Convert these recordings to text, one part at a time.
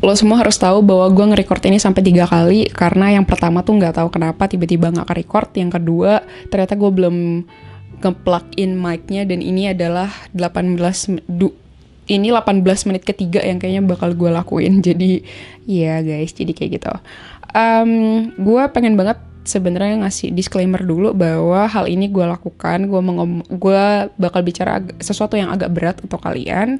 lo semua harus tahu bahwa gue nge-record ini sampai tiga kali karena yang pertama tuh nggak tahu kenapa tiba-tiba nggak ke-record yang kedua ternyata gue belum nge-plug in mic-nya dan ini adalah 18 du, ini 18 menit ketiga yang kayaknya bakal gue lakuin jadi ya yeah, guys jadi kayak gitu. Um, gue pengen banget sebenarnya ngasih disclaimer dulu bahwa hal ini gue lakukan gue gue bakal bicara sesuatu yang agak berat untuk kalian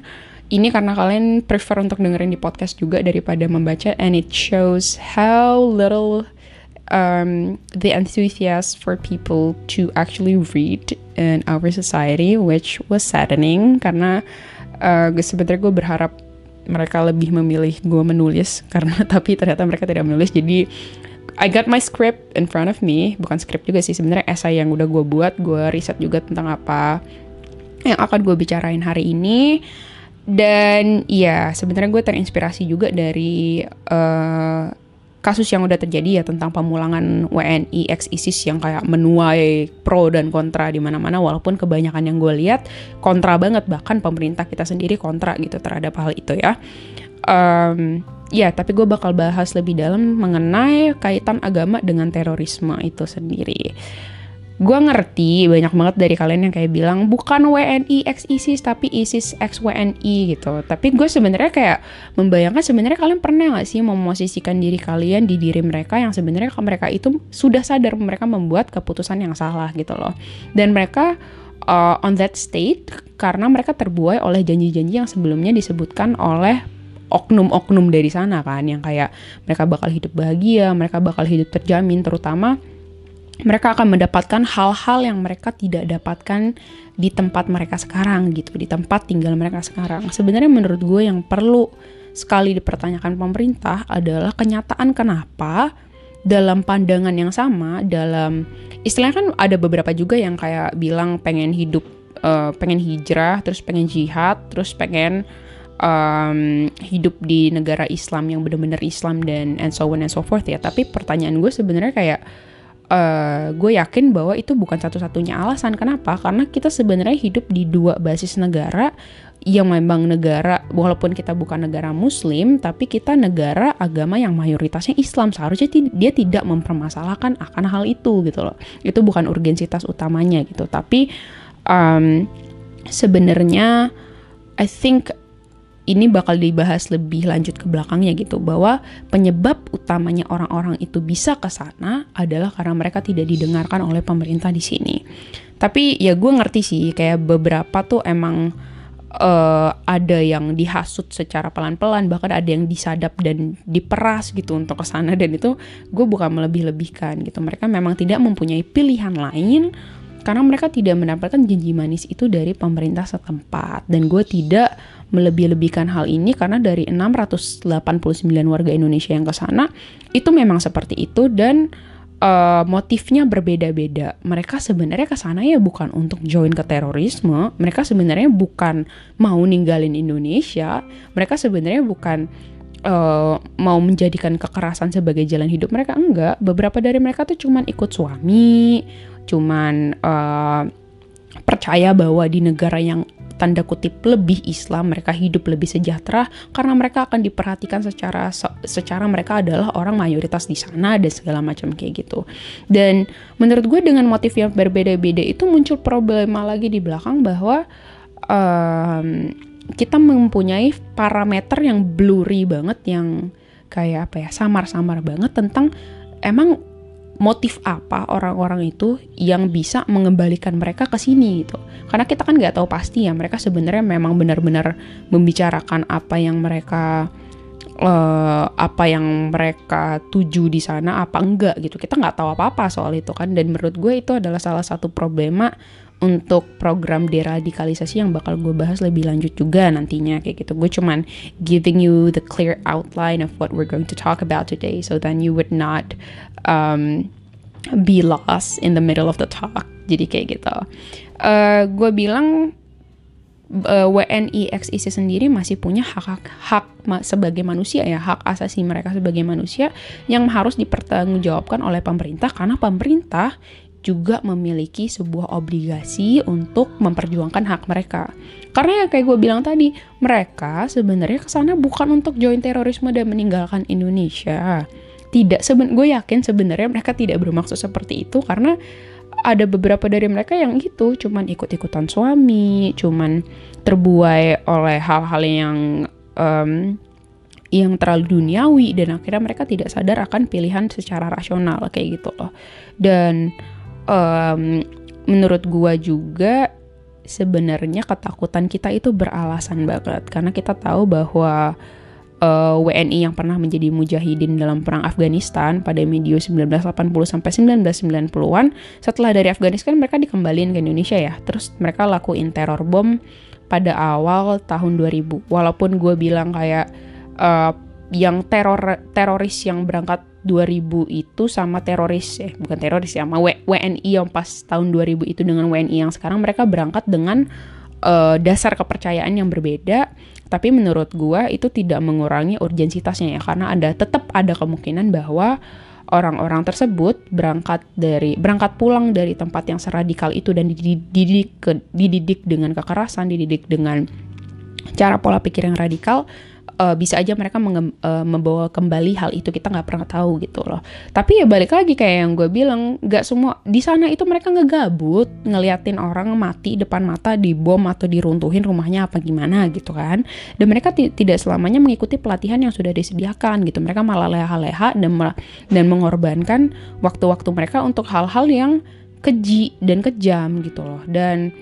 ini karena kalian prefer untuk dengerin di podcast juga daripada membaca and it shows how little um, the enthusiasm for people to actually read in our society which was saddening karena uh, sebenarnya gue berharap mereka lebih memilih gue menulis karena tapi ternyata mereka tidak menulis. Jadi I got my script in front of me bukan script juga sih sebenarnya essay yang udah gue buat gue riset juga tentang apa yang akan gue bicarain hari ini dan ya sebenarnya gue terinspirasi juga dari uh, kasus yang udah terjadi ya tentang pemulangan WNI ex ISIS yang kayak menuai pro dan kontra di mana-mana walaupun kebanyakan yang gue lihat kontra banget bahkan pemerintah kita sendiri kontra gitu terhadap hal itu ya. Um, ya tapi gue bakal bahas lebih dalam mengenai kaitan agama dengan terorisme itu sendiri gue ngerti banyak banget dari kalian yang kayak bilang bukan WNI X ISIS tapi ISIS X WNI gitu. Tapi gue sebenarnya kayak membayangkan sebenarnya kalian pernah gak sih memosisikan diri kalian di diri mereka yang sebenarnya mereka itu sudah sadar mereka membuat keputusan yang salah gitu loh. Dan mereka uh, on that state karena mereka terbuai oleh janji-janji yang sebelumnya disebutkan oleh oknum-oknum dari sana kan yang kayak mereka bakal hidup bahagia mereka bakal hidup terjamin terutama mereka akan mendapatkan hal-hal yang mereka tidak dapatkan di tempat mereka sekarang gitu, di tempat tinggal mereka sekarang. Sebenarnya menurut gue yang perlu sekali dipertanyakan pemerintah adalah kenyataan kenapa dalam pandangan yang sama, dalam istilahnya kan ada beberapa juga yang kayak bilang pengen hidup, uh, pengen hijrah, terus pengen jihad, terus pengen um, hidup di negara Islam yang benar-benar Islam dan and so on and so forth ya. Tapi pertanyaan gue sebenarnya kayak uh, gue yakin bahwa itu bukan satu-satunya alasan. Kenapa? Karena kita sebenarnya hidup di dua basis negara yang memang negara walaupun kita bukan negara muslim tapi kita negara agama yang mayoritasnya Islam seharusnya dia tidak mempermasalahkan akan hal itu gitu loh itu bukan urgensitas utamanya gitu tapi um, sebenarnya I think ini bakal dibahas lebih lanjut ke belakangnya gitu bahwa penyebab utamanya orang-orang itu bisa ke sana adalah karena mereka tidak didengarkan oleh pemerintah di sini. Tapi ya gue ngerti sih kayak beberapa tuh emang uh, ada yang dihasut secara pelan-pelan bahkan ada yang disadap dan diperas gitu untuk ke sana dan itu gue bukan melebih-lebihkan gitu. Mereka memang tidak mempunyai pilihan lain karena mereka tidak mendapatkan janji manis itu dari pemerintah setempat dan gue tidak melebih-lebihkan hal ini karena dari 689 warga Indonesia yang ke sana itu memang seperti itu dan uh, motifnya berbeda-beda. Mereka sebenarnya ke sana ya bukan untuk join ke terorisme, mereka sebenarnya bukan mau ninggalin Indonesia, mereka sebenarnya bukan uh, mau menjadikan kekerasan sebagai jalan hidup mereka enggak. Beberapa dari mereka tuh cuman ikut suami, cuman uh, percaya bahwa di negara yang tanda kutip lebih Islam, mereka hidup lebih sejahtera karena mereka akan diperhatikan secara secara mereka adalah orang mayoritas di sana dan segala macam kayak gitu. Dan menurut gue dengan motif yang berbeda-beda itu muncul problema lagi di belakang bahwa um, kita mempunyai parameter yang blurry banget yang kayak apa ya samar-samar banget tentang emang motif apa orang-orang itu yang bisa mengembalikan mereka ke sini gitu. Karena kita kan nggak tahu pasti ya mereka sebenarnya memang benar-benar membicarakan apa yang mereka uh, apa yang mereka tuju di sana apa enggak gitu. Kita nggak tahu apa-apa soal itu kan dan menurut gue itu adalah salah satu problema untuk program deradikalisasi yang bakal gue bahas lebih lanjut juga nantinya kayak gitu. Gue cuman giving you the clear outline of what we're going to talk about today so then you would not um, be lost in the middle of the talk. Jadi kayak gitu. Uh, gue bilang uh, WNI X ISIS sendiri masih punya hak hak, sebagai manusia ya hak asasi mereka sebagai manusia yang harus dipertanggungjawabkan oleh pemerintah karena pemerintah juga memiliki sebuah obligasi untuk memperjuangkan hak mereka. Karena ya kayak gue bilang tadi, mereka sebenarnya ke sana bukan untuk join terorisme dan meninggalkan Indonesia. Tidak, seben gue yakin sebenarnya mereka tidak bermaksud seperti itu karena ada beberapa dari mereka yang gitu, cuman ikut-ikutan suami, cuman terbuai oleh hal-hal yang um, yang terlalu duniawi dan akhirnya mereka tidak sadar akan pilihan secara rasional kayak gitu loh. Dan um, menurut gua juga sebenarnya ketakutan kita itu beralasan banget karena kita tahu bahwa uh, eh, WNI yang pernah menjadi mujahidin dalam perang Afghanistan pada medio 1980 sampai 1990-an setelah dari Afghanistan mereka dikembalikan ke Indonesia ya. Terus mereka lakuin teror bom pada awal tahun 2000 walaupun gue bilang kayak uh, yang teror teroris yang berangkat 2000 itu sama teroris eh bukan teroris ya sama w, WNI yang pas tahun 2000 itu dengan WNI yang sekarang mereka berangkat dengan uh, dasar kepercayaan yang berbeda tapi menurut gua itu tidak mengurangi urgensitasnya ya karena ada tetap ada kemungkinan bahwa orang-orang tersebut berangkat dari berangkat pulang dari tempat yang seradikal itu dan dididik dididik dengan kekerasan dididik dengan cara pola pikir yang radikal uh, bisa aja mereka uh, membawa kembali hal itu kita nggak pernah tahu gitu loh. Tapi ya balik lagi kayak yang gue bilang nggak semua di sana itu mereka ngegabut ngeliatin orang mati depan mata di bom atau diruntuhin rumahnya apa gimana gitu kan. Dan mereka tidak selamanya mengikuti pelatihan yang sudah disediakan gitu. Mereka malah leha-leha dan dan mengorbankan waktu-waktu mereka untuk hal-hal yang keji dan kejam gitu loh. Dan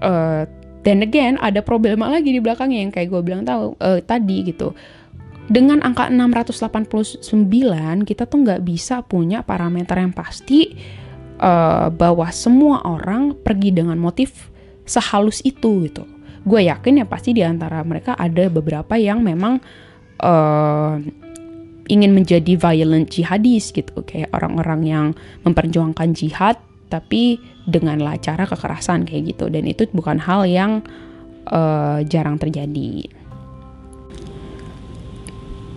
uh, dan again ada problema lagi di belakangnya yang kayak gue bilang tahu uh, tadi gitu. Dengan angka 689 kita tuh nggak bisa punya parameter yang pasti uh, bahwa semua orang pergi dengan motif sehalus itu gitu. Gue yakin ya pasti di antara mereka ada beberapa yang memang uh, ingin menjadi violent jihadis gitu kayak orang-orang yang memperjuangkan jihad tapi dengan cara kekerasan kayak gitu dan itu bukan hal yang uh, jarang terjadi.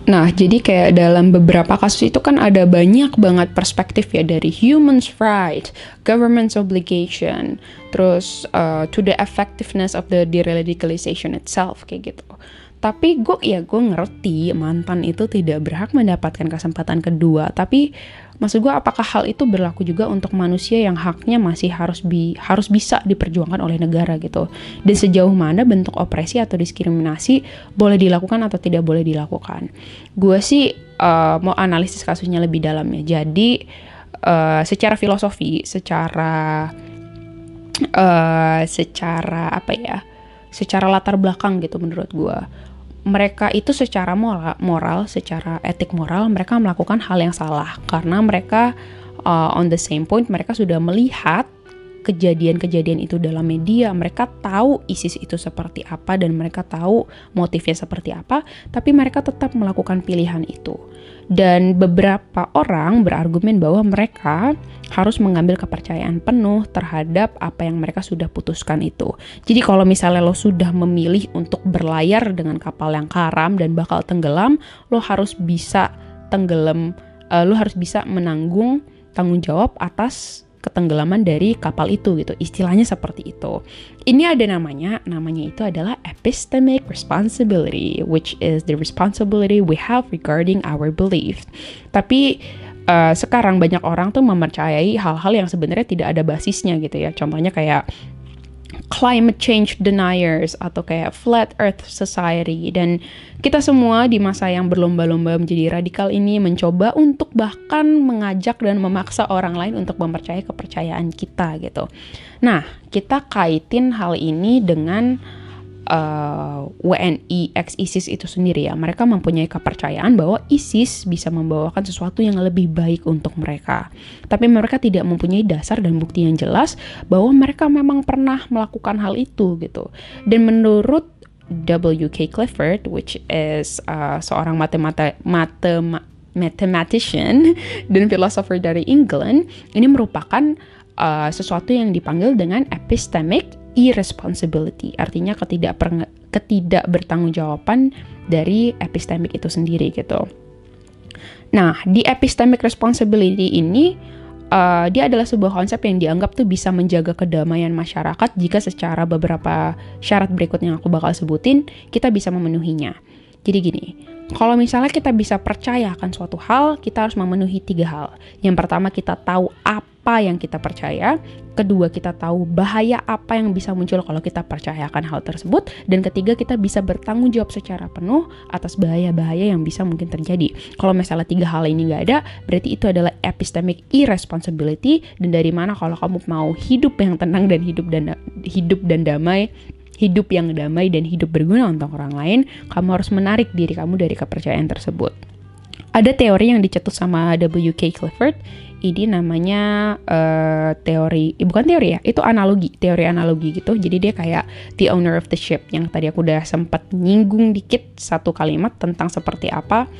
Nah, jadi kayak dalam beberapa kasus itu kan ada banyak banget perspektif ya dari human's right, government's obligation, terus uh, to the effectiveness of the deradicalization itself kayak gitu. Tapi gue ya gue ngerti mantan itu tidak berhak mendapatkan kesempatan kedua, tapi Maksud gue apakah hal itu berlaku juga untuk manusia yang haknya masih harus bi harus bisa diperjuangkan oleh negara gitu. Dan sejauh mana bentuk opresi atau diskriminasi boleh dilakukan atau tidak boleh dilakukan. Gue sih uh, mau analisis kasusnya lebih dalam ya. Jadi uh, secara filosofi, secara uh, secara apa ya? Secara latar belakang gitu menurut gue mereka itu secara moral, moral, secara etik moral mereka melakukan hal yang salah. Karena mereka uh, on the same point mereka sudah melihat kejadian-kejadian itu dalam media, mereka tahu ISIS itu seperti apa dan mereka tahu motifnya seperti apa, tapi mereka tetap melakukan pilihan itu. Dan beberapa orang berargumen bahwa mereka harus mengambil kepercayaan penuh terhadap apa yang mereka sudah putuskan itu. Jadi kalau misalnya lo sudah memilih untuk berlayar dengan kapal yang karam dan bakal tenggelam, lo harus bisa tenggelam, uh, lo harus bisa menanggung tanggung jawab atas ketenggelaman dari kapal itu gitu. Istilahnya seperti itu. Ini ada namanya, namanya itu adalah epistemic responsibility, which is the responsibility we have regarding our belief. Tapi uh, sekarang banyak orang tuh mempercayai hal-hal yang sebenarnya tidak ada basisnya gitu ya. Contohnya kayak climate change deniers atau kayak flat earth society dan kita semua di masa yang berlomba-lomba menjadi radikal ini mencoba untuk bahkan mengajak dan memaksa orang lain untuk mempercayai kepercayaan kita gitu. Nah, kita kaitin hal ini dengan uh, WNI ex ISIS itu sendiri ya, mereka mempunyai kepercayaan bahwa ISIS bisa membawakan sesuatu yang lebih baik untuk mereka. Tapi mereka tidak mempunyai dasar dan bukti yang jelas bahwa mereka memang pernah melakukan hal itu gitu. Dan menurut W.K. Clifford, which is uh, seorang matemata matema mathematician dan philosopher dari England, ini merupakan uh, sesuatu yang dipanggil dengan epistemic irresponsibility, artinya ketidak ketidak bertanggungjawaban dari epistemik itu sendiri gitu. Nah, di epistemic responsibility ini uh, dia adalah sebuah konsep yang dianggap tuh bisa menjaga kedamaian masyarakat jika secara beberapa syarat berikut yang aku bakal sebutin kita bisa memenuhinya. Jadi gini, kalau misalnya kita bisa percaya akan suatu hal, kita harus memenuhi tiga hal. Yang pertama kita tahu apa yang kita percaya, kedua kita tahu bahaya apa yang bisa muncul kalau kita percaya akan hal tersebut, dan ketiga kita bisa bertanggung jawab secara penuh atas bahaya-bahaya yang bisa mungkin terjadi. Kalau misalnya tiga hal ini nggak ada, berarti itu adalah epistemic irresponsibility, dan dari mana kalau kamu mau hidup yang tenang dan hidup dan hidup dan damai, hidup yang damai dan hidup berguna untuk orang lain, kamu harus menarik diri kamu dari kepercayaan tersebut. Ada teori yang dicetus sama W.K. Clifford, ini namanya uh, teori, eh, bukan teori ya, itu analogi, teori analogi gitu. Jadi dia kayak the owner of the ship yang tadi aku udah sempat nyinggung dikit satu kalimat tentang seperti apa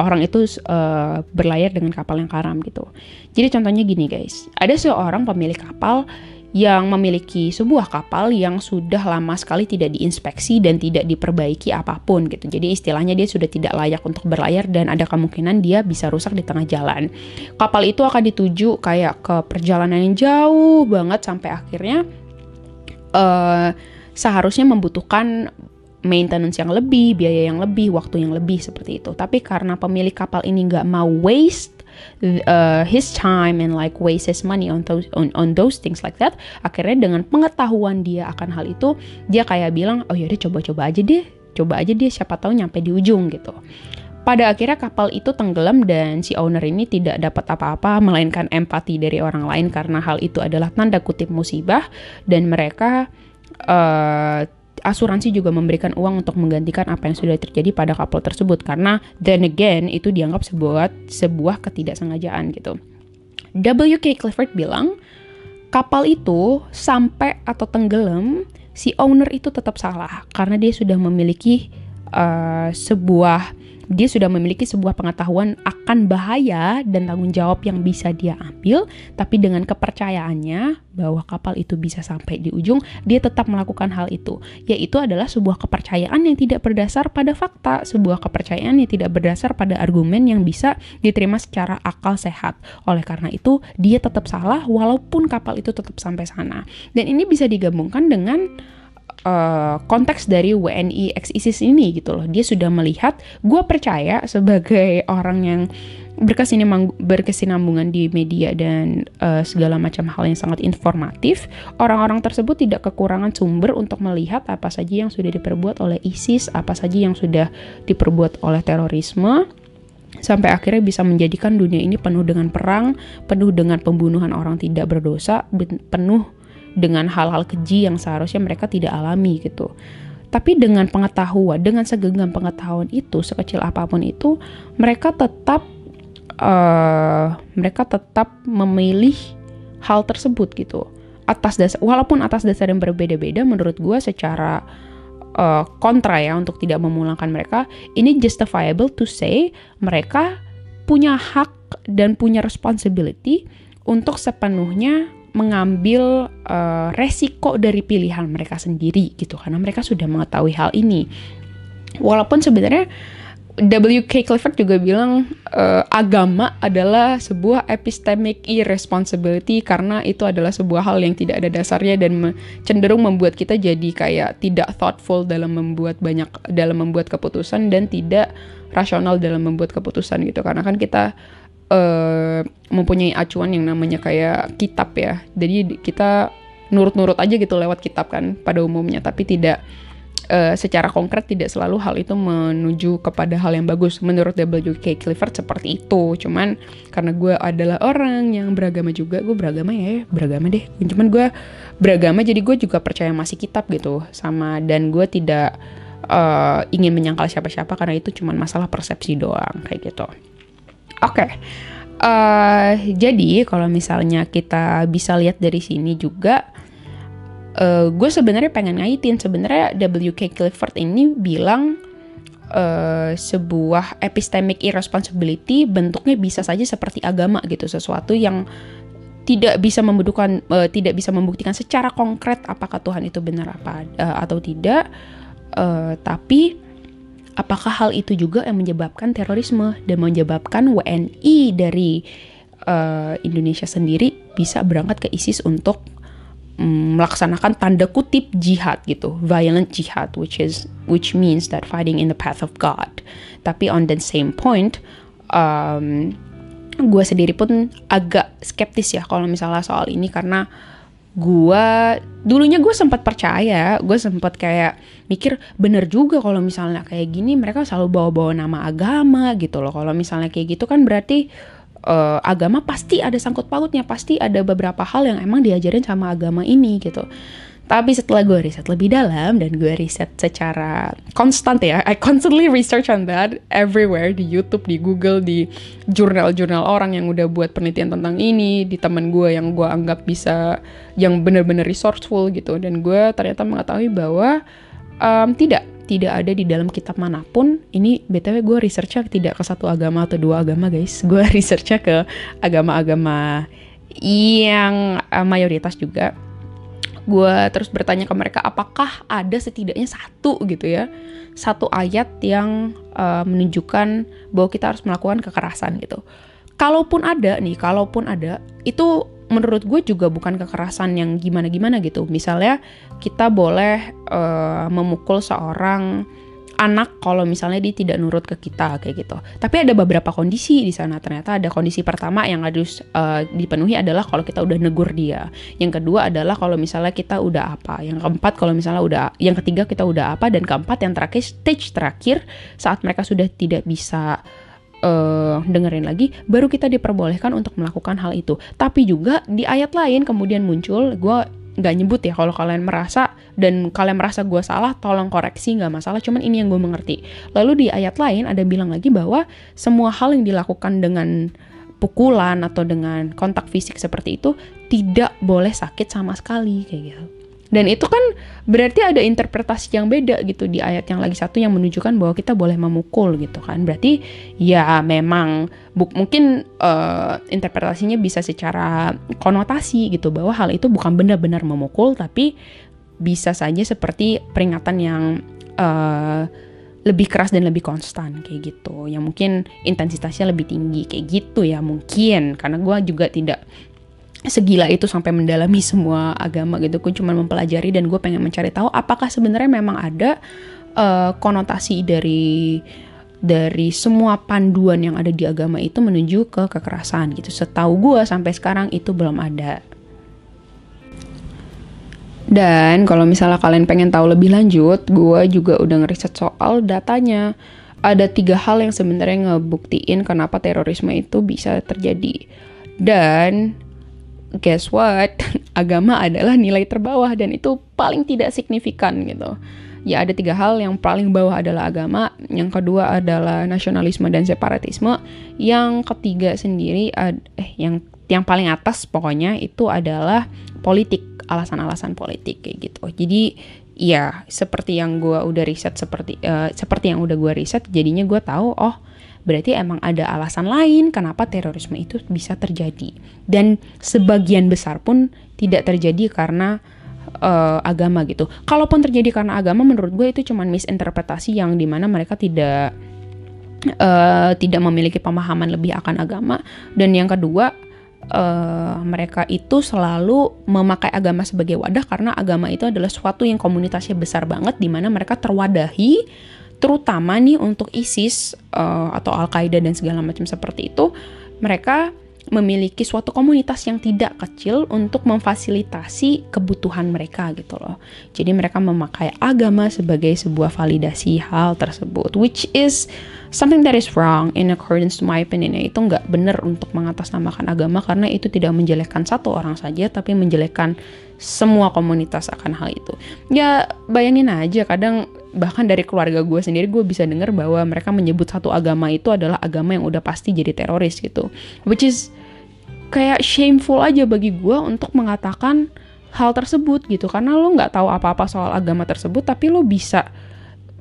orang itu uh, berlayar dengan kapal yang karam gitu. Jadi contohnya gini guys, ada seorang pemilik kapal yang memiliki sebuah kapal yang sudah lama sekali tidak diinspeksi dan tidak diperbaiki apa pun gitu. Jadi istilahnya dia sudah tidak layak untuk berlayar dan ada kemungkinan dia bisa rusak di tengah jalan. Kapal itu akan dituju kayak ke perjalanan yang jauh banget sampai akhirnya uh, seharusnya membutuhkan maintenance yang lebih, biaya yang lebih, waktu yang lebih seperti itu. Tapi karena pemilik kapal ini nggak mau waste uh, his time and like waste his money on those on, on those things like that akhirnya dengan pengetahuan dia akan hal itu dia kayak bilang oh yaudah coba-coba aja deh. Coba aja dia siapa tahu nyampe di ujung gitu. Pada akhirnya kapal itu tenggelam dan si owner ini tidak dapat apa-apa melainkan empati dari orang lain karena hal itu adalah tanda kutip musibah dan mereka uh, asuransi juga memberikan uang untuk menggantikan apa yang sudah terjadi pada kapal tersebut karena then again itu dianggap sebuah sebuah ketidaksengajaan gitu. W.K. Clifford bilang kapal itu sampai atau tenggelam si owner itu tetap salah karena dia sudah memiliki uh, sebuah dia sudah memiliki sebuah pengetahuan akan bahaya dan tanggung jawab yang bisa dia ambil, tapi dengan kepercayaannya bahwa kapal itu bisa sampai di ujung, dia tetap melakukan hal itu, yaitu adalah sebuah kepercayaan yang tidak berdasar pada fakta, sebuah kepercayaan yang tidak berdasar pada argumen yang bisa diterima secara akal sehat. Oleh karena itu, dia tetap salah walaupun kapal itu tetap sampai sana. Dan ini bisa digabungkan dengan uh, konteks dari WNI ex ISIS ini gitu loh. Dia sudah melihat, gue percaya sebagai orang yang berkesinambungan di media dan uh, segala macam hal yang sangat informatif, orang-orang tersebut tidak kekurangan sumber untuk melihat apa saja yang sudah diperbuat oleh ISIS, apa saja yang sudah diperbuat oleh terorisme, sampai akhirnya bisa menjadikan dunia ini penuh dengan perang, penuh dengan pembunuhan orang tidak berdosa, penuh dengan hal-hal keji yang seharusnya mereka tidak alami gitu. Tapi dengan pengetahuan, dengan segenggam pengetahuan itu, sekecil apa pun itu, mereka tetap uh, mereka tetap memilih hal tersebut gitu. Atas dasar, walaupun atas dasar yang berbeda-beda, menurut gue secara uh, kontra ya untuk tidak memulangkan mereka, ini justifiable to say mereka punya hak dan punya responsibility untuk sepenuhnya mengambil uh, resiko dari pilihan mereka sendiri gitu karena mereka sudah mengetahui hal ini. Walaupun sebenarnya W.K. Clifford juga bilang uh, agama adalah sebuah epistemic irresponsibility karena itu adalah sebuah hal yang tidak ada dasarnya dan me cenderung membuat kita jadi kayak tidak thoughtful dalam membuat banyak dalam membuat keputusan dan tidak rasional dalam membuat keputusan gitu karena kan kita uh, mempunyai acuan yang namanya kayak kitab ya. Jadi kita nurut-nurut aja gitu lewat kitab kan pada umumnya, tapi tidak uh, secara konkret tidak selalu hal itu menuju kepada hal yang bagus. Menurut W.K. Clifford seperti itu. Cuman karena gue adalah orang yang beragama juga, gue beragama ya, beragama deh. Cuman gue beragama jadi gue juga percaya masih kitab gitu sama dan gue tidak uh, ingin menyangkal siapa-siapa karena itu cuma masalah persepsi doang kayak gitu. Oke. Okay. Uh, eh, jadi kalau misalnya kita bisa lihat dari sini juga, uh, gue sebenarnya pengen ngaitin sebenarnya W.K. Clifford ini bilang uh, sebuah epistemic irresponsibility bentuknya bisa saja seperti agama gitu, sesuatu yang tidak bisa membuktikan uh, tidak bisa membuktikan secara konkret apakah Tuhan itu benar apa uh, atau tidak, uh, tapi apakah hal itu juga yang menyebabkan terorisme dan menyebabkan WNI dari uh, Indonesia sendiri bisa berangkat ke ISIS untuk um, melaksanakan tanda kutip jihad gitu, violent jihad, which is which means that fighting in the path of God. Tapi on the same point, um, gue sendiri pun agak skeptis ya kalau misalnya soal ini karena gue dulunya gue sempat percaya gue sempat kayak mikir bener juga kalau misalnya kayak gini mereka selalu bawa-bawa nama agama gitu loh. Kalau misalnya kayak gitu kan berarti uh, agama pasti ada sangkut pautnya pasti ada beberapa hal yang emang diajarin sama agama ini gitu tapi setelah gue riset lebih dalam dan gue riset secara konstan ya, I constantly research on that everywhere di YouTube, di Google, di jurnal-jurnal orang yang udah buat penelitian tentang ini, di teman gue yang gue anggap bisa, yang bener-bener resourceful gitu. Dan gue ternyata mengetahui bahwa um, tidak, tidak ada di dalam kitab mana pun. Ini btw gue researchnya tidak ke satu agama atau dua agama guys. Gue researchnya ke agama-agama yang uh, mayoritas juga gue terus bertanya ke mereka apakah ada setidaknya satu gitu ya satu ayat yang uh, menunjukkan bahwa kita harus melakukan kekerasan gitu? Kalaupun ada nih kalaupun ada itu menurut gue juga bukan kekerasan yang gimana-gimana gitu. Misalnya kita boleh uh, memukul seorang anak kalau misalnya dia tidak nurut ke kita kayak gitu. Tapi ada beberapa kondisi di sana. Ternyata ada kondisi pertama yang harus uh, dipenuhi adalah kalau kita udah negur dia. Yang kedua adalah kalau misalnya kita udah apa. Yang keempat kalau misalnya udah yang ketiga kita udah apa dan keempat yang terakhir stage terakhir saat mereka sudah tidak bisa uh, dengerin lagi, baru kita diperbolehkan untuk melakukan hal itu. Tapi juga di ayat lain kemudian muncul, gue nggak nyebut ya kalau kalian merasa dan kalian merasa gue salah tolong koreksi nggak masalah. Cuman ini yang gue mengerti. Lalu di ayat lain ada bilang lagi bahwa semua hal yang dilakukan dengan pukulan atau dengan kontak fisik seperti itu tidak boleh sakit sama sekali kayak gitu dan itu kan berarti ada interpretasi yang beda gitu di ayat yang lagi satu yang menunjukkan bahwa kita boleh memukul gitu kan. Berarti ya memang bu mungkin uh, interpretasinya bisa secara konotasi gitu bahwa hal itu bukan benar-benar memukul tapi bisa saja seperti peringatan yang uh, lebih keras dan lebih konstan kayak gitu yang mungkin intensitasnya lebih tinggi kayak gitu ya mungkin karena gue juga tidak segila itu sampai mendalami semua agama gitu. Gue cuma mempelajari dan gue pengen mencari tahu apakah sebenarnya memang ada uh, konotasi dari dari semua panduan yang ada di agama itu menuju ke kekerasan gitu. Setahu gue sampai sekarang itu belum ada. Dan kalau misalnya kalian pengen tahu lebih lanjut gue juga udah ngeriset soal datanya. Ada tiga hal yang sebenarnya ngebuktiin kenapa terorisme itu bisa terjadi. Dan guess what? Agama adalah nilai terbawah dan itu paling tidak signifikan gitu. Ya ada tiga hal yang paling bawah adalah agama, yang kedua adalah nasionalisme dan separatisme, yang ketiga sendiri ad, eh yang yang paling atas pokoknya itu adalah politik, alasan-alasan politik kayak gitu. Jadi ya seperti yang gue udah riset seperti uh, seperti yang udah gue riset, jadinya gue tahu oh berarti emang ada alasan lain kenapa terorisme itu bisa terjadi. Dan sebagian besar pun tidak terjadi karena uh, agama gitu. Kalaupun terjadi karena agama, menurut gue itu cuma misinterpretasi yang di mana mereka tidak uh, tidak memiliki pemahaman lebih akan agama. Dan yang kedua, uh, mereka itu selalu memakai agama sebagai wadah karena agama itu adalah suatu yang komunitasnya besar banget, di mana mereka terwadahi terutama nih untuk ISIS uh, atau Al-Qaeda dan segala macam seperti itu, mereka memiliki suatu komunitas yang tidak kecil untuk memfasilitasi kebutuhan mereka gitu loh. Jadi mereka memakai agama sebagai sebuah validasi hal tersebut, which is something that is wrong in accordance to my opinion. Itu nggak benar untuk mengatasnamakan agama karena itu tidak menjelekkan satu orang saja, tapi menjelekkan semua komunitas akan hal itu. Ya bayangin aja kadang bahkan dari keluarga gue sendiri gue bisa dengar bahwa mereka menyebut satu agama itu adalah agama yang udah pasti jadi teroris gitu. Which is kayak shameful aja bagi gue untuk mengatakan hal tersebut gitu. Karena lo nggak tahu apa-apa soal agama tersebut tapi lo bisa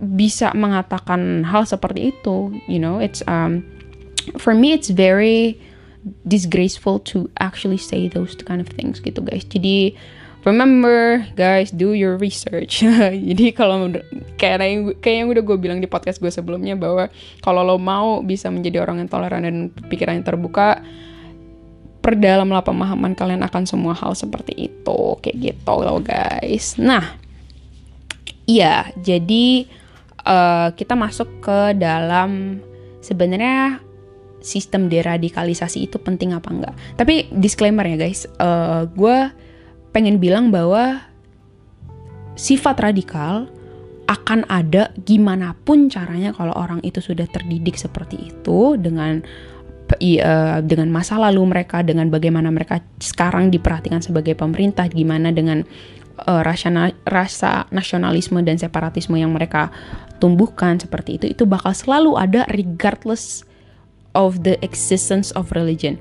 bisa mengatakan hal seperti itu you know? It's um for me it's very disgraceful to actually say those kind of things gitu guys. Jadi remember guys do your research. Jadi kalau kayak yang kayak yang udah gue bilang di podcast gue sebelumnya bahwa kalau lo mau bisa menjadi orang yang toleran dan pikiran yang terbuka perdalamlah pemahaman kalian akan semua hal seperti itu. Kayak gitu loh guys. Nah iya jadi uh, kita masuk ke dalam sebenarnya sistem deradikalisasi itu penting apa enggak? Tapi disclaimer ya guys. Uh, gue pengen bilang bahwa sifat radikal akan ada gimana pun caranya kalau orang itu sudah terdidik seperti itu dengan uh, dengan masa lalu mereka, dengan bagaimana mereka sekarang diperhatikan sebagai pemerintah, gimana dengan uh, rasa, rasa nasionalisme dan separatisme yang mereka tumbuhkan seperti itu, itu bakal selalu ada regardless of the existence of religion.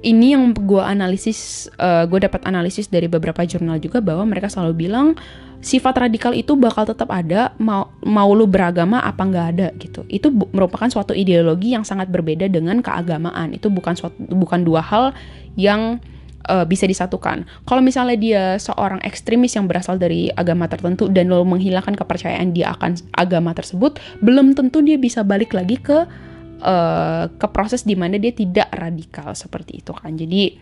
Ini yang gue analisis, uh, gue dapat analisis dari beberapa jurnal juga bahwa mereka selalu bilang sifat radikal itu bakal tetap ada mau mau lu beragama apa nggak ada gitu. Itu merupakan suatu ideologi yang sangat berbeda dengan keagamaan. Itu bukan suatu bukan dua hal yang uh, bisa disatukan. Kalau misalnya dia seorang ekstremis yang berasal dari agama tertentu dan lo menghilangkan kepercayaan dia akan agama tersebut belum tentu dia bisa balik lagi ke uh, ke proses di mana dia tidak radikal seperti itu kan jadi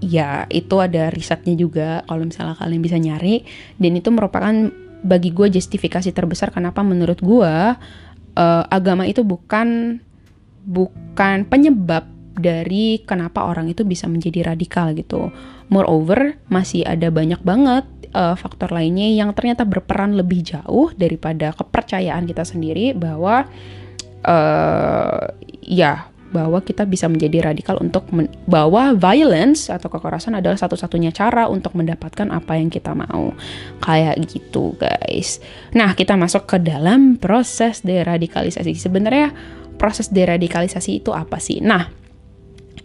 ya itu ada risetnya juga kalau misalnya kalian bisa nyari dan itu merupakan bagi gue justifikasi terbesar kenapa menurut gue uh, agama itu bukan bukan penyebab dari kenapa orang itu bisa menjadi radikal gitu. Moreover, masih ada banyak banget uh, faktor lainnya yang ternyata berperan lebih jauh daripada kepercayaan kita sendiri bahwa uh, ya bahwa kita bisa menjadi radikal untuk bahwa violence atau kekerasan adalah satu-satunya cara untuk mendapatkan apa yang kita mau. Kayak gitu, guys. Nah, kita masuk ke dalam proses deradikalisasi. Sebenarnya proses deradikalisasi itu apa sih? Nah,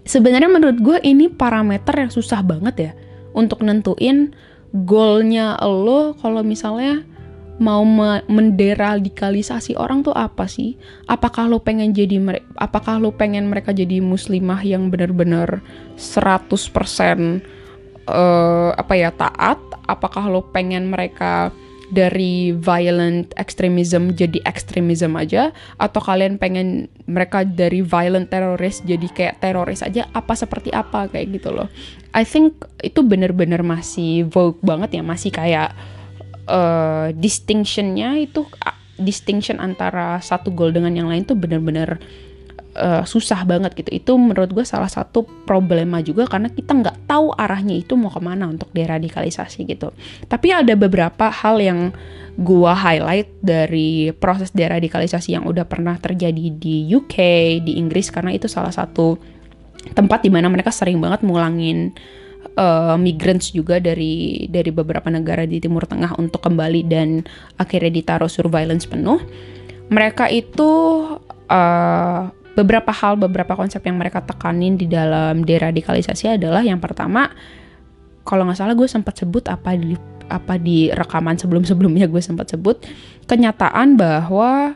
sebenarnya menurut gue ini parameter yang susah banget ya untuk nentuin goalnya lo kalau misalnya mau menderadikalisasi orang tuh apa sih? Apakah lo pengen jadi apakah lo pengen mereka jadi muslimah yang benar-benar 100% uh, apa ya taat? Apakah lo pengen mereka dari violent extremism jadi extremism aja atau kalian pengen mereka dari violent teroris jadi kayak teroris aja apa seperti apa kayak gitu loh I think itu bener-bener masih vogue banget ya masih kayak uh, distinctionnya itu uh, distinction antara satu goal dengan yang lain tuh bener-bener uh, susah banget gitu. Itu menurut gue salah satu problema juga karena kita nggak tahu arahnya itu mau ke mana untuk deradikalisasi gitu. Tapi ada beberapa hal yang gue highlight dari proses deradikalisasi yang udah pernah terjadi di UK, di Inggris karena itu salah satu tempat di mana mereka sering banget mulangin uh, migrants juga dari dari beberapa negara di Timur Tengah untuk kembali dan akhirnya ditaruh surveillance penuh. Mereka itu uh, beberapa hal, beberapa konsep yang mereka tekanin di dalam deradikalisasi adalah yang pertama, kalau nggak salah gue sempat sebut apa di apa di rekaman sebelum-sebelumnya gue sempat sebut kenyataan bahwa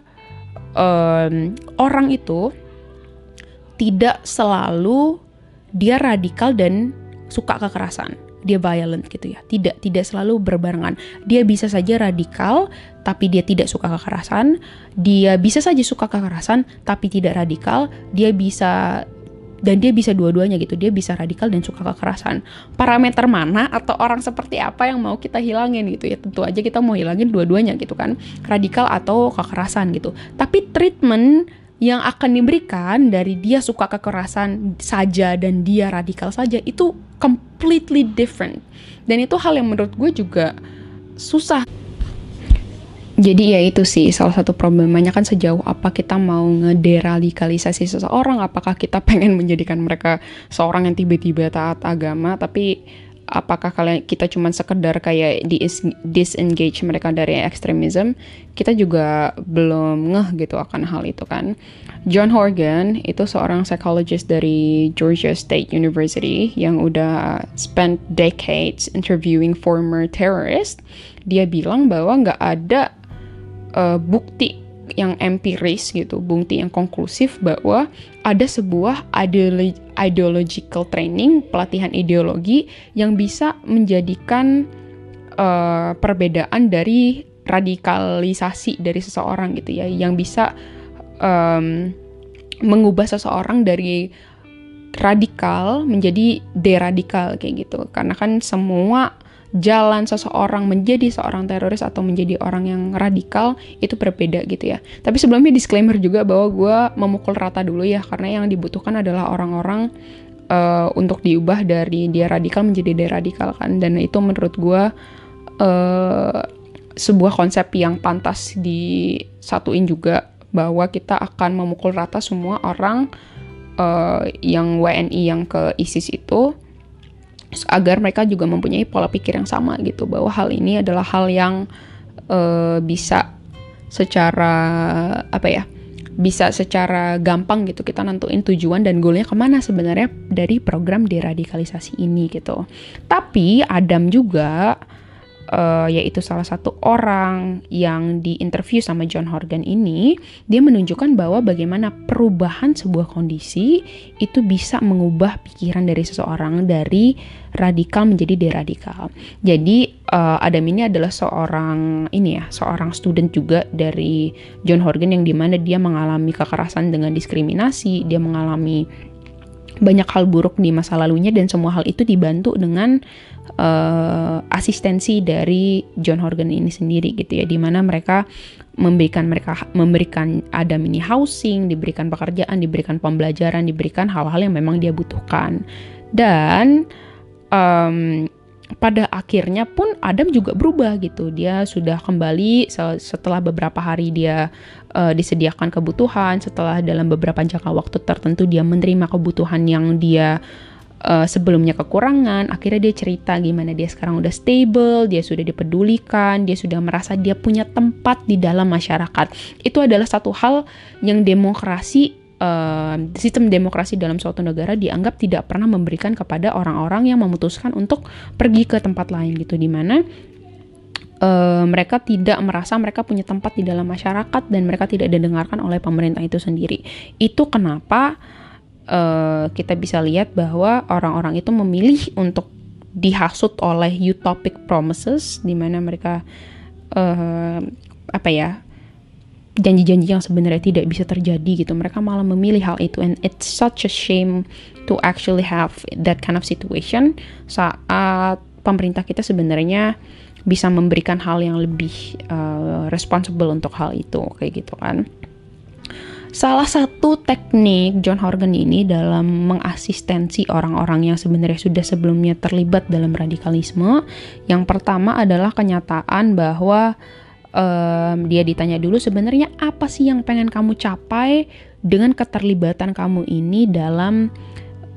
um, orang itu tidak selalu dia radikal dan suka kekerasan. Dia violent gitu ya. Tidak tidak selalu berbarengan. Dia bisa saja radikal tapi dia tidak suka kekerasan. Dia bisa saja suka kekerasan tapi tidak radikal. Dia bisa dan dia bisa dua-duanya gitu. Dia bisa radikal dan suka kekerasan. Parameter mana atau orang seperti apa yang mau kita hilangin gitu ya? Tentu aja kita mau hilangin dua-duanya gitu kan. Radikal atau kekerasan gitu. Tapi treatment yang akan diberikan dari dia suka kekerasan saja dan dia radikal saja itu completely different. Dan itu hal yang menurut gue juga susah. Jadi ya itu sih salah satu problemanya kan sejauh apa kita mau ngederadikalisasi seseorang apakah kita pengen menjadikan mereka seorang yang tiba-tiba taat agama tapi apakah kalian kita cuma sekedar kayak dis disengage mereka dari ekstremisme kita juga belum ngeh gitu akan hal itu kan. John Horgan itu seorang psychologist dari Georgia State University yang udah spend decades interviewing former terrorists. Dia bilang bahwa nggak ada uh, bukti yang empiris gitu, bukti yang konklusif bahwa ada sebuah ideolo ideological training, pelatihan ideologi yang bisa menjadikan uh, perbedaan dari radikalisasi dari seseorang gitu ya, yang bisa um, mengubah seseorang dari radikal menjadi deradikal kayak gitu. Karena kan semua jalan seseorang menjadi seorang teroris atau menjadi orang yang radikal itu berbeda gitu ya. Tapi sebelumnya disclaimer juga bahwa gue memukul rata dulu ya karena yang dibutuhkan adalah orang-orang uh, untuk diubah dari dia radikal menjadi deradikal kan dan itu menurut gue uh, sebuah konsep yang pantas disatuin juga bahwa kita akan memukul rata semua orang uh, yang WNI yang ke ISIS itu agar mereka juga mempunyai pola pikir yang sama gitu bahwa hal ini adalah hal yang uh, bisa secara apa ya bisa secara gampang gitu kita nentuin tujuan dan goalnya ke mana sebenarnya dari program deradikalisasi ini gitu. Tapi Adam juga uh, yaitu salah satu orang yang diinterview sama John Horgan ini, dia menunjukkan bahwa bagaimana perubahan sebuah kondisi itu bisa mengubah pikiran dari seseorang dari radikal menjadi deradikal. Jadi uh, Adam ini adalah seorang ini ya, seorang student juga dari John Horgan yang di mana dia mengalami kekerasan dengan diskriminasi, dia mengalami banyak hal buruk di masa lalunya dan semua hal itu dibantu dengan uh, asistensi dari John Horgan ini sendiri gitu ya di mana mereka memberikan mereka memberikan Adam ini housing diberikan pekerjaan diberikan pembelajaran diberikan hal-hal yang memang dia butuhkan dan um, pada akhirnya pun Adam juga berubah gitu. Dia sudah kembali setelah beberapa hari dia uh, disediakan kebutuhan, setelah dalam beberapa jangka waktu tertentu dia menerima kebutuhan yang dia uh, sebelumnya kekurangan, akhirnya dia cerita gimana dia sekarang udah stable, dia sudah dipedulikan, dia sudah merasa dia punya tempat di dalam masyarakat. Itu adalah satu hal yang demokrasi uh, sistem demokrasi dalam suatu negara dianggap tidak pernah memberikan kepada orang-orang yang memutuskan untuk pergi ke tempat lain gitu di mana uh, mereka tidak merasa mereka punya tempat di dalam masyarakat dan mereka tidak didengarkan oleh pemerintah itu sendiri. Itu kenapa uh, kita bisa lihat bahwa orang-orang itu memilih untuk dihasut oleh utopic promises di mana mereka uh, apa ya janji-janji yang sebenarnya tidak bisa terjadi gitu mereka malah memilih hal itu and it's such a shame to actually have that kind of situation saat pemerintah kita sebenarnya bisa memberikan hal yang lebih uh, responsible untuk hal itu kayak gitu kan. Salah satu teknik John Horgan ini dalam mengasistensi orang-orang yang sebenarnya sudah sebelumnya terlibat dalam radikalisme, yang pertama adalah kenyataan bahwa um, dia ditanya dulu sebenarnya apa sih yang pengen kamu capai dengan keterlibatan kamu ini dalam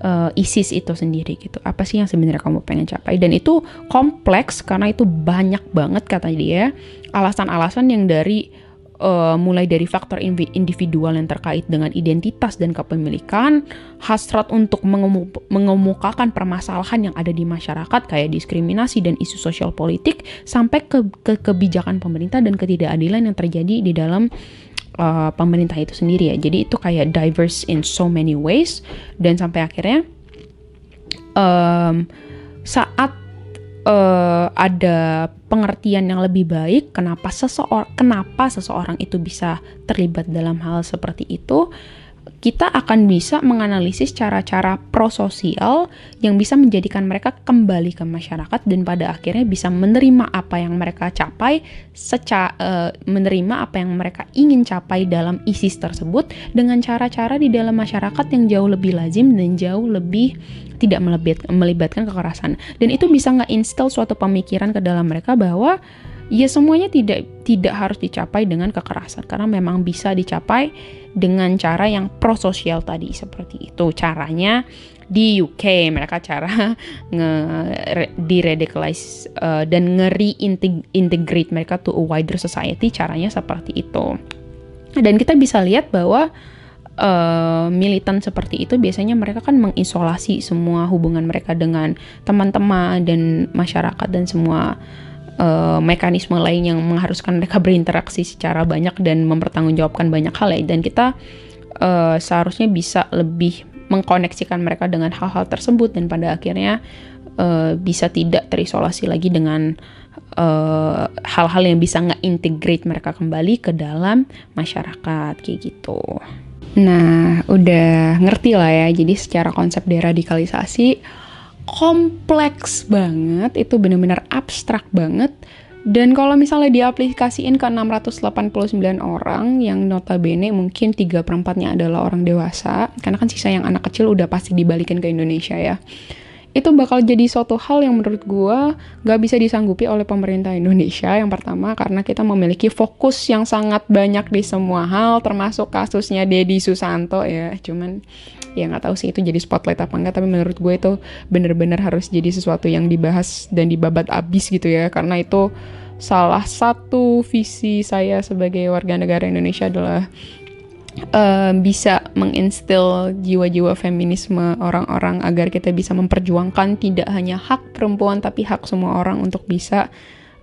uh, ISIS itu sendiri gitu. Apa sih yang sebenarnya kamu pengen capai? Dan itu kompleks karena itu banyak banget kata dia alasan-alasan yang dari uh, mulai dari faktor individual yang terkait dengan identitas dan kepemilikan, hasrat untuk mengemukakan permasalahan yang ada di masyarakat kayak diskriminasi dan isu sosial politik sampai ke, ke kebijakan pemerintah dan ketidakadilan yang terjadi di dalam uh, pemerintah itu sendiri ya. Jadi itu kayak diverse in so many ways dan sampai akhirnya um, saat uh, ada pengertian yang lebih baik kenapa seseorang kenapa seseorang itu bisa terlibat dalam hal seperti itu kita akan bisa menganalisis cara-cara prososial yang bisa menjadikan mereka kembali ke masyarakat dan pada akhirnya bisa menerima apa yang mereka capai, seca uh, menerima apa yang mereka ingin capai dalam ISIS tersebut dengan cara-cara di dalam masyarakat yang jauh lebih lazim dan jauh lebih tidak melibatkan kekerasan. Dan itu bisa nggak install suatu pemikiran ke dalam mereka bahwa ya semuanya tidak tidak harus dicapai dengan kekerasan karena memang bisa dicapai dengan cara yang prososial tadi seperti itu. Caranya di UK mereka cara nge diradicalize uh, dan ngeri integrate mereka to a wider society caranya seperti itu. Dan kita bisa lihat bahwa uh, militan seperti itu biasanya mereka kan mengisolasi semua hubungan mereka dengan teman-teman dan masyarakat dan semua uh, mekanisme lain yang mengharuskan mereka berinteraksi secara banyak dan mempertanggungjawabkan banyak hal ya dan kita uh, seharusnya bisa lebih mengkoneksikan mereka dengan hal-hal tersebut dan pada akhirnya uh, bisa tidak terisolasi lagi dengan hal-hal uh, yang bisa nge-integrate mereka kembali ke dalam masyarakat kayak gitu. Nah, udah ngerti lah ya. Jadi secara konsep deradikalisasi kompleks banget, itu benar-benar abstrak banget. Dan kalau misalnya diaplikasiin ke 689 orang yang notabene mungkin 3 per 4 adalah orang dewasa, karena kan sisa yang anak kecil udah pasti dibalikin ke Indonesia ya itu bakal jadi suatu hal yang menurut gue gak bisa disanggupi oleh pemerintah Indonesia yang pertama karena kita memiliki fokus yang sangat banyak di semua hal termasuk kasusnya Dedi Susanto ya cuman ya nggak tahu sih itu jadi spotlight apa enggak tapi menurut gue itu bener-bener harus jadi sesuatu yang dibahas dan dibabat abis gitu ya karena itu salah satu visi saya sebagai warga negara Indonesia adalah uh, bisa menginstil jiwa-jiwa feminisme orang-orang agar kita bisa memperjuangkan tidak hanya hak perempuan tapi hak semua orang untuk bisa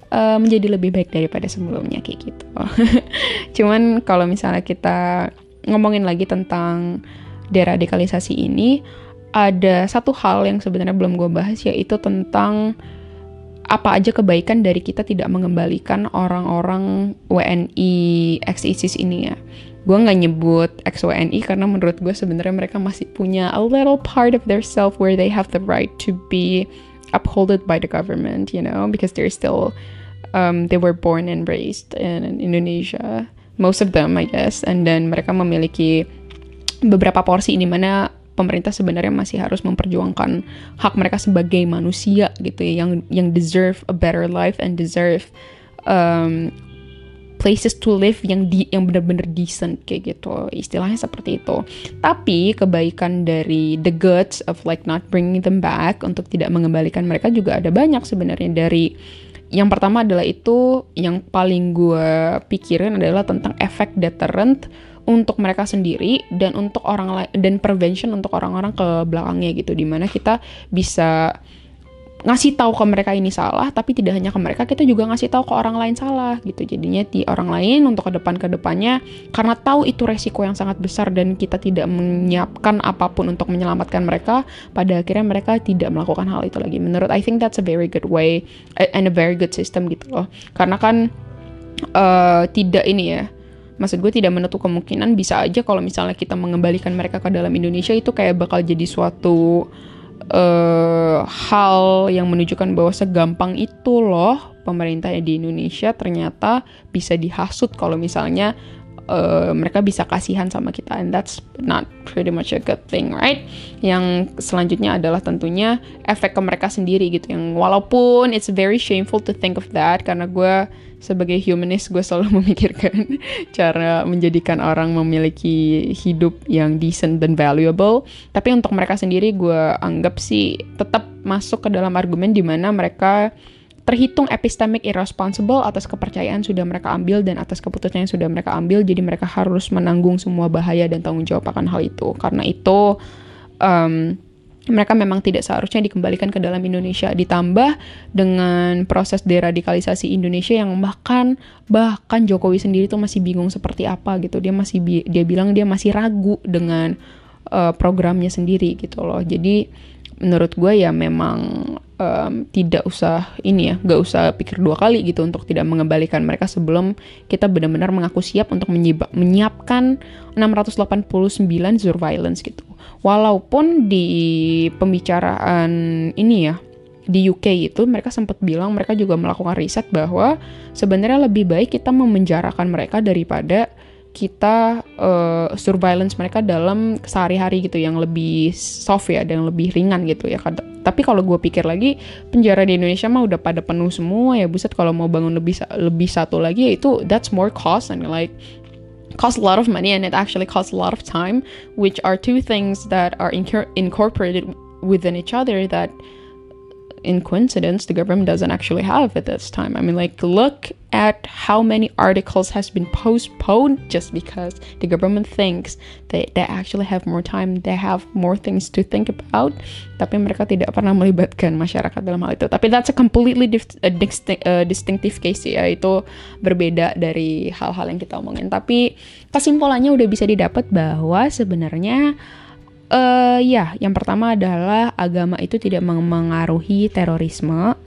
uh, menjadi lebih baik daripada sebelumnya kayak gitu. Cuman kalau misalnya kita ngomongin lagi tentang deradikalisasi ini, ada satu hal yang sebenarnya belum gue bahas yaitu tentang apa aja kebaikan dari kita tidak mengembalikan orang-orang WNI ex ISIS ini ya. Gue nggak nyebut XWNI karena menurut gue sebenarnya mereka masih punya a little part of their self where they have the right to be upholded by the government, you know, because they're still um, they were born and raised in Indonesia, most of them, I guess, and then mereka memiliki beberapa porsi ini mana pemerintah sebenarnya masih harus memperjuangkan hak mereka sebagai manusia gitu ya yang yang deserve a better life and deserve um, places to live yang di yang benar-benar decent kayak gitu. Istilahnya seperti itu. Tapi kebaikan dari the goods of like not bringing them back untuk tidak mengembalikan mereka juga ada banyak sebenarnya. Dari yang pertama adalah itu yang paling gue pikirin adalah tentang efek deterrent untuk mereka sendiri dan untuk orang lain dan prevention untuk orang-orang ke belakangnya gitu. Di mana kita bisa ngasih tahu ke mereka ini salah tapi tidak hanya ke mereka kita juga ngasih tahu ke orang lain salah gitu. Jadinya di orang lain untuk ke depan ke depannya karena tahu itu resiko yang sangat besar dan kita tidak menyiapkan apa pun untuk menyelamatkan mereka pada akhirnya mereka tidak melakukan hal itu lagi. Menurut I think that's a very good way and a very good system gitu loh. Karena kan uh, tidak ini ya maksud gue tidak menutup kemungkinan bisa aja kalau misalnya kita mengembalikan mereka ke dalam Indonesia itu kayak bakal jadi suatu uh, hal yang menunjukkan bahwa segampang itu loh pemerintah di Indonesia ternyata bisa dihasut kalau misalnya uh, mereka bisa kasihan sama kita. And that's not pretty much a good thing right? Yang selanjutnya adalah tentunya efek ke mereka sendiri gitu. Yang walaupun it's very shameful to think of that karena gue sebagai humanist gue selalu memikirkan cara menjadikan orang memiliki hidup yang decent dan valuable. Tapi untuk mereka sendiri gue anggap sih tetap masuk ke dalam argumen di mana mereka terhitung epistemic irresponsible atas kepercayaan sudah mereka ambil dan atas keputusan yang sudah mereka ambil. Jadi mereka harus menanggung semua bahaya dan tanggung jawab akan hal itu. Karena itu um, mereka memang tidak seharusnya dikembalikan ke dalam Indonesia. Ditambah dengan proses deradikalisasi Indonesia yang bahkan bahkan Jokowi sendiri tuh masih bingung seperti apa gitu. Dia masih bi dia bilang dia masih ragu dengan uh, programnya sendiri gitu loh. Jadi menurut gue ya memang um, tidak usah ini ya gak usah pikir dua kali gitu untuk tidak mengembalikan mereka sebelum kita benar-benar mengaku siap untuk menyiapkan 689 surveillance gitu Walaupun di pembicaraan ini ya di UK itu mereka sempat bilang mereka juga melakukan riset bahwa sebenarnya lebih baik kita memenjarakan mereka daripada kita uh, surveillance mereka dalam sehari-hari gitu yang lebih soft ya dan lebih ringan gitu ya. Tapi kalau gue pikir lagi penjara di Indonesia mah udah pada penuh semua ya buset. Kalau mau bangun lebih lebih satu lagi ya itu that's more cost and like costs a lot of money and it actually costs a lot of time, which are two things that are incorporated within each other that in coincidence the government doesn't actually have at this time. I mean like look at how many articles has been postponed just because the government thinks they, they actually have more time they have more things to think about. Tapi mereka tidak pernah melibatkan masyarakat dalam hal itu. Tapi that's a completely dif- a distinct, uh, distinctive case ya. Itu berbeda dari hal-hal yang kita omongin. Tapi kesimpulannya udah bisa didapat bahwa sebenarnya Uh, ya, yang pertama adalah agama itu tidak mengaruhi terorisme.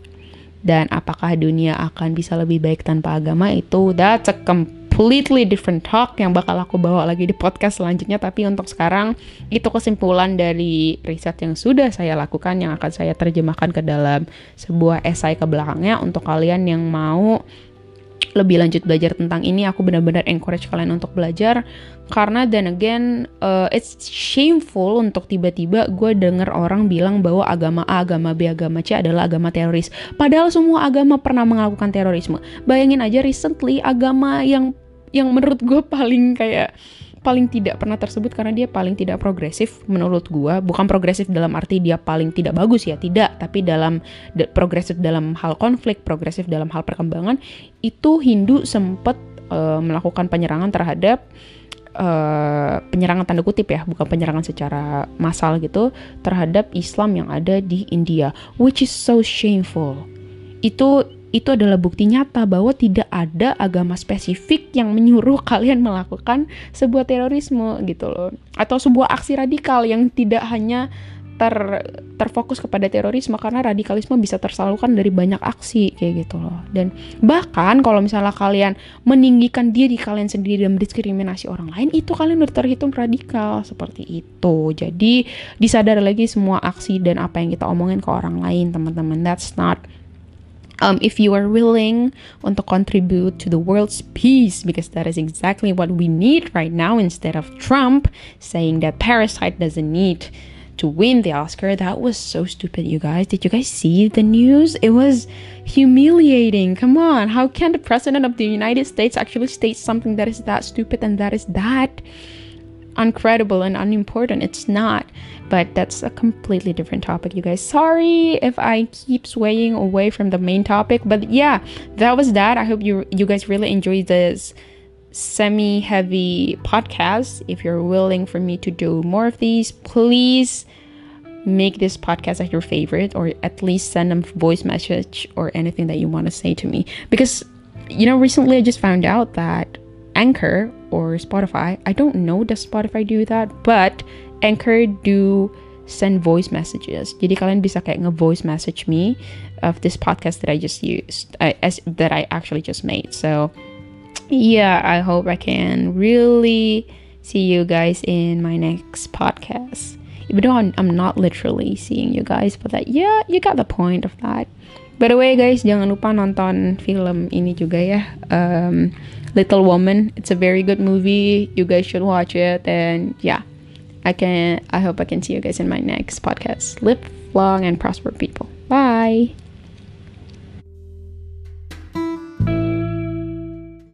Dan apakah dunia akan bisa lebih baik tanpa agama itu that's a completely different talk yang bakal aku bawa lagi di podcast selanjutnya. Tapi untuk sekarang itu kesimpulan dari riset yang sudah saya lakukan yang akan saya terjemahkan ke dalam sebuah esai ke belakangnya. Untuk kalian yang mau lebih lanjut belajar tentang ini aku benar-benar encourage kalian untuk belajar. Karena then again uh, it's shameful untuk tiba-tiba gue denger orang bilang bahwa agama A, agama B, agama C adalah agama teroris. Padahal semua agama pernah melakukan terorisme. Bayangin aja recently agama yang yang menurut gue paling kayak paling tidak pernah tersebut karena dia paling tidak progresif menurut gua. Bukan progresif dalam arti dia paling tidak bagus ya tidak. Tapi dalam progresif dalam hal konflik progresif dalam hal perkembangan itu Hindu sempat uh, melakukan penyerangan terhadap uh, penyerangan tanda kutip ya bukan penyerangan secara massal gitu terhadap Islam yang ada di India which is so shameful. Itu itu adalah bukti nyata bahwa tidak ada agama spesifik yang menyuruh kalian melakukan sebuah terorisme gitu loh. Atau sebuah aksi radikal yang tidak hanya ter terfokus kepada terorisme karena radikalisme bisa tersalurkan dari banyak aksi kayak gitu loh. Dan bahkan kalau misalnya kalian meninggikan diri kalian sendiri dan mendiskriminasi orang lain itu kalian udah terhitung radikal seperti itu. Jadi disadar lagi semua aksi dan apa yang kita omongin ke orang lain teman-teman. That's not um, if you are willing to contribute to the world's peace because that is exactly what we need right now instead of Trump saying that Parasite doesn't need to win the Oscar. That was so stupid, you guys. Did you guys see the news? It was humiliating. Come on. How can the president of the United States actually state something that is that stupid and that is that? Uncredible and unimportant. It's not. But that's a completely different topic, you guys. Sorry if I keep swaying away from the main topic, but yeah, that was that. I hope you you guys really enjoyed this semi-heavy podcast. If you're willing for me to do more of these, please make this podcast as your favorite or at least send a voice message or anything that you want to say to me because you know recently i just found out that Anchor or Spotify. I don't know does Spotify do that, but Anchor do send voice messages. Jadi kalian bisa kayak nge-voice message me of this podcast that I just used, uh, as that I actually just made. So yeah, I hope I can really see you guys in my next podcast. Even though I'm, not literally seeing you guys, but that yeah, you got the point of that. By the way, guys, jangan lupa nonton film ini juga ya. Um, Little Woman. It's a very good movie. You guys should watch it. And yeah, I can. I hope I can see you guys in my next podcast. Live long and prosper, people. Bye.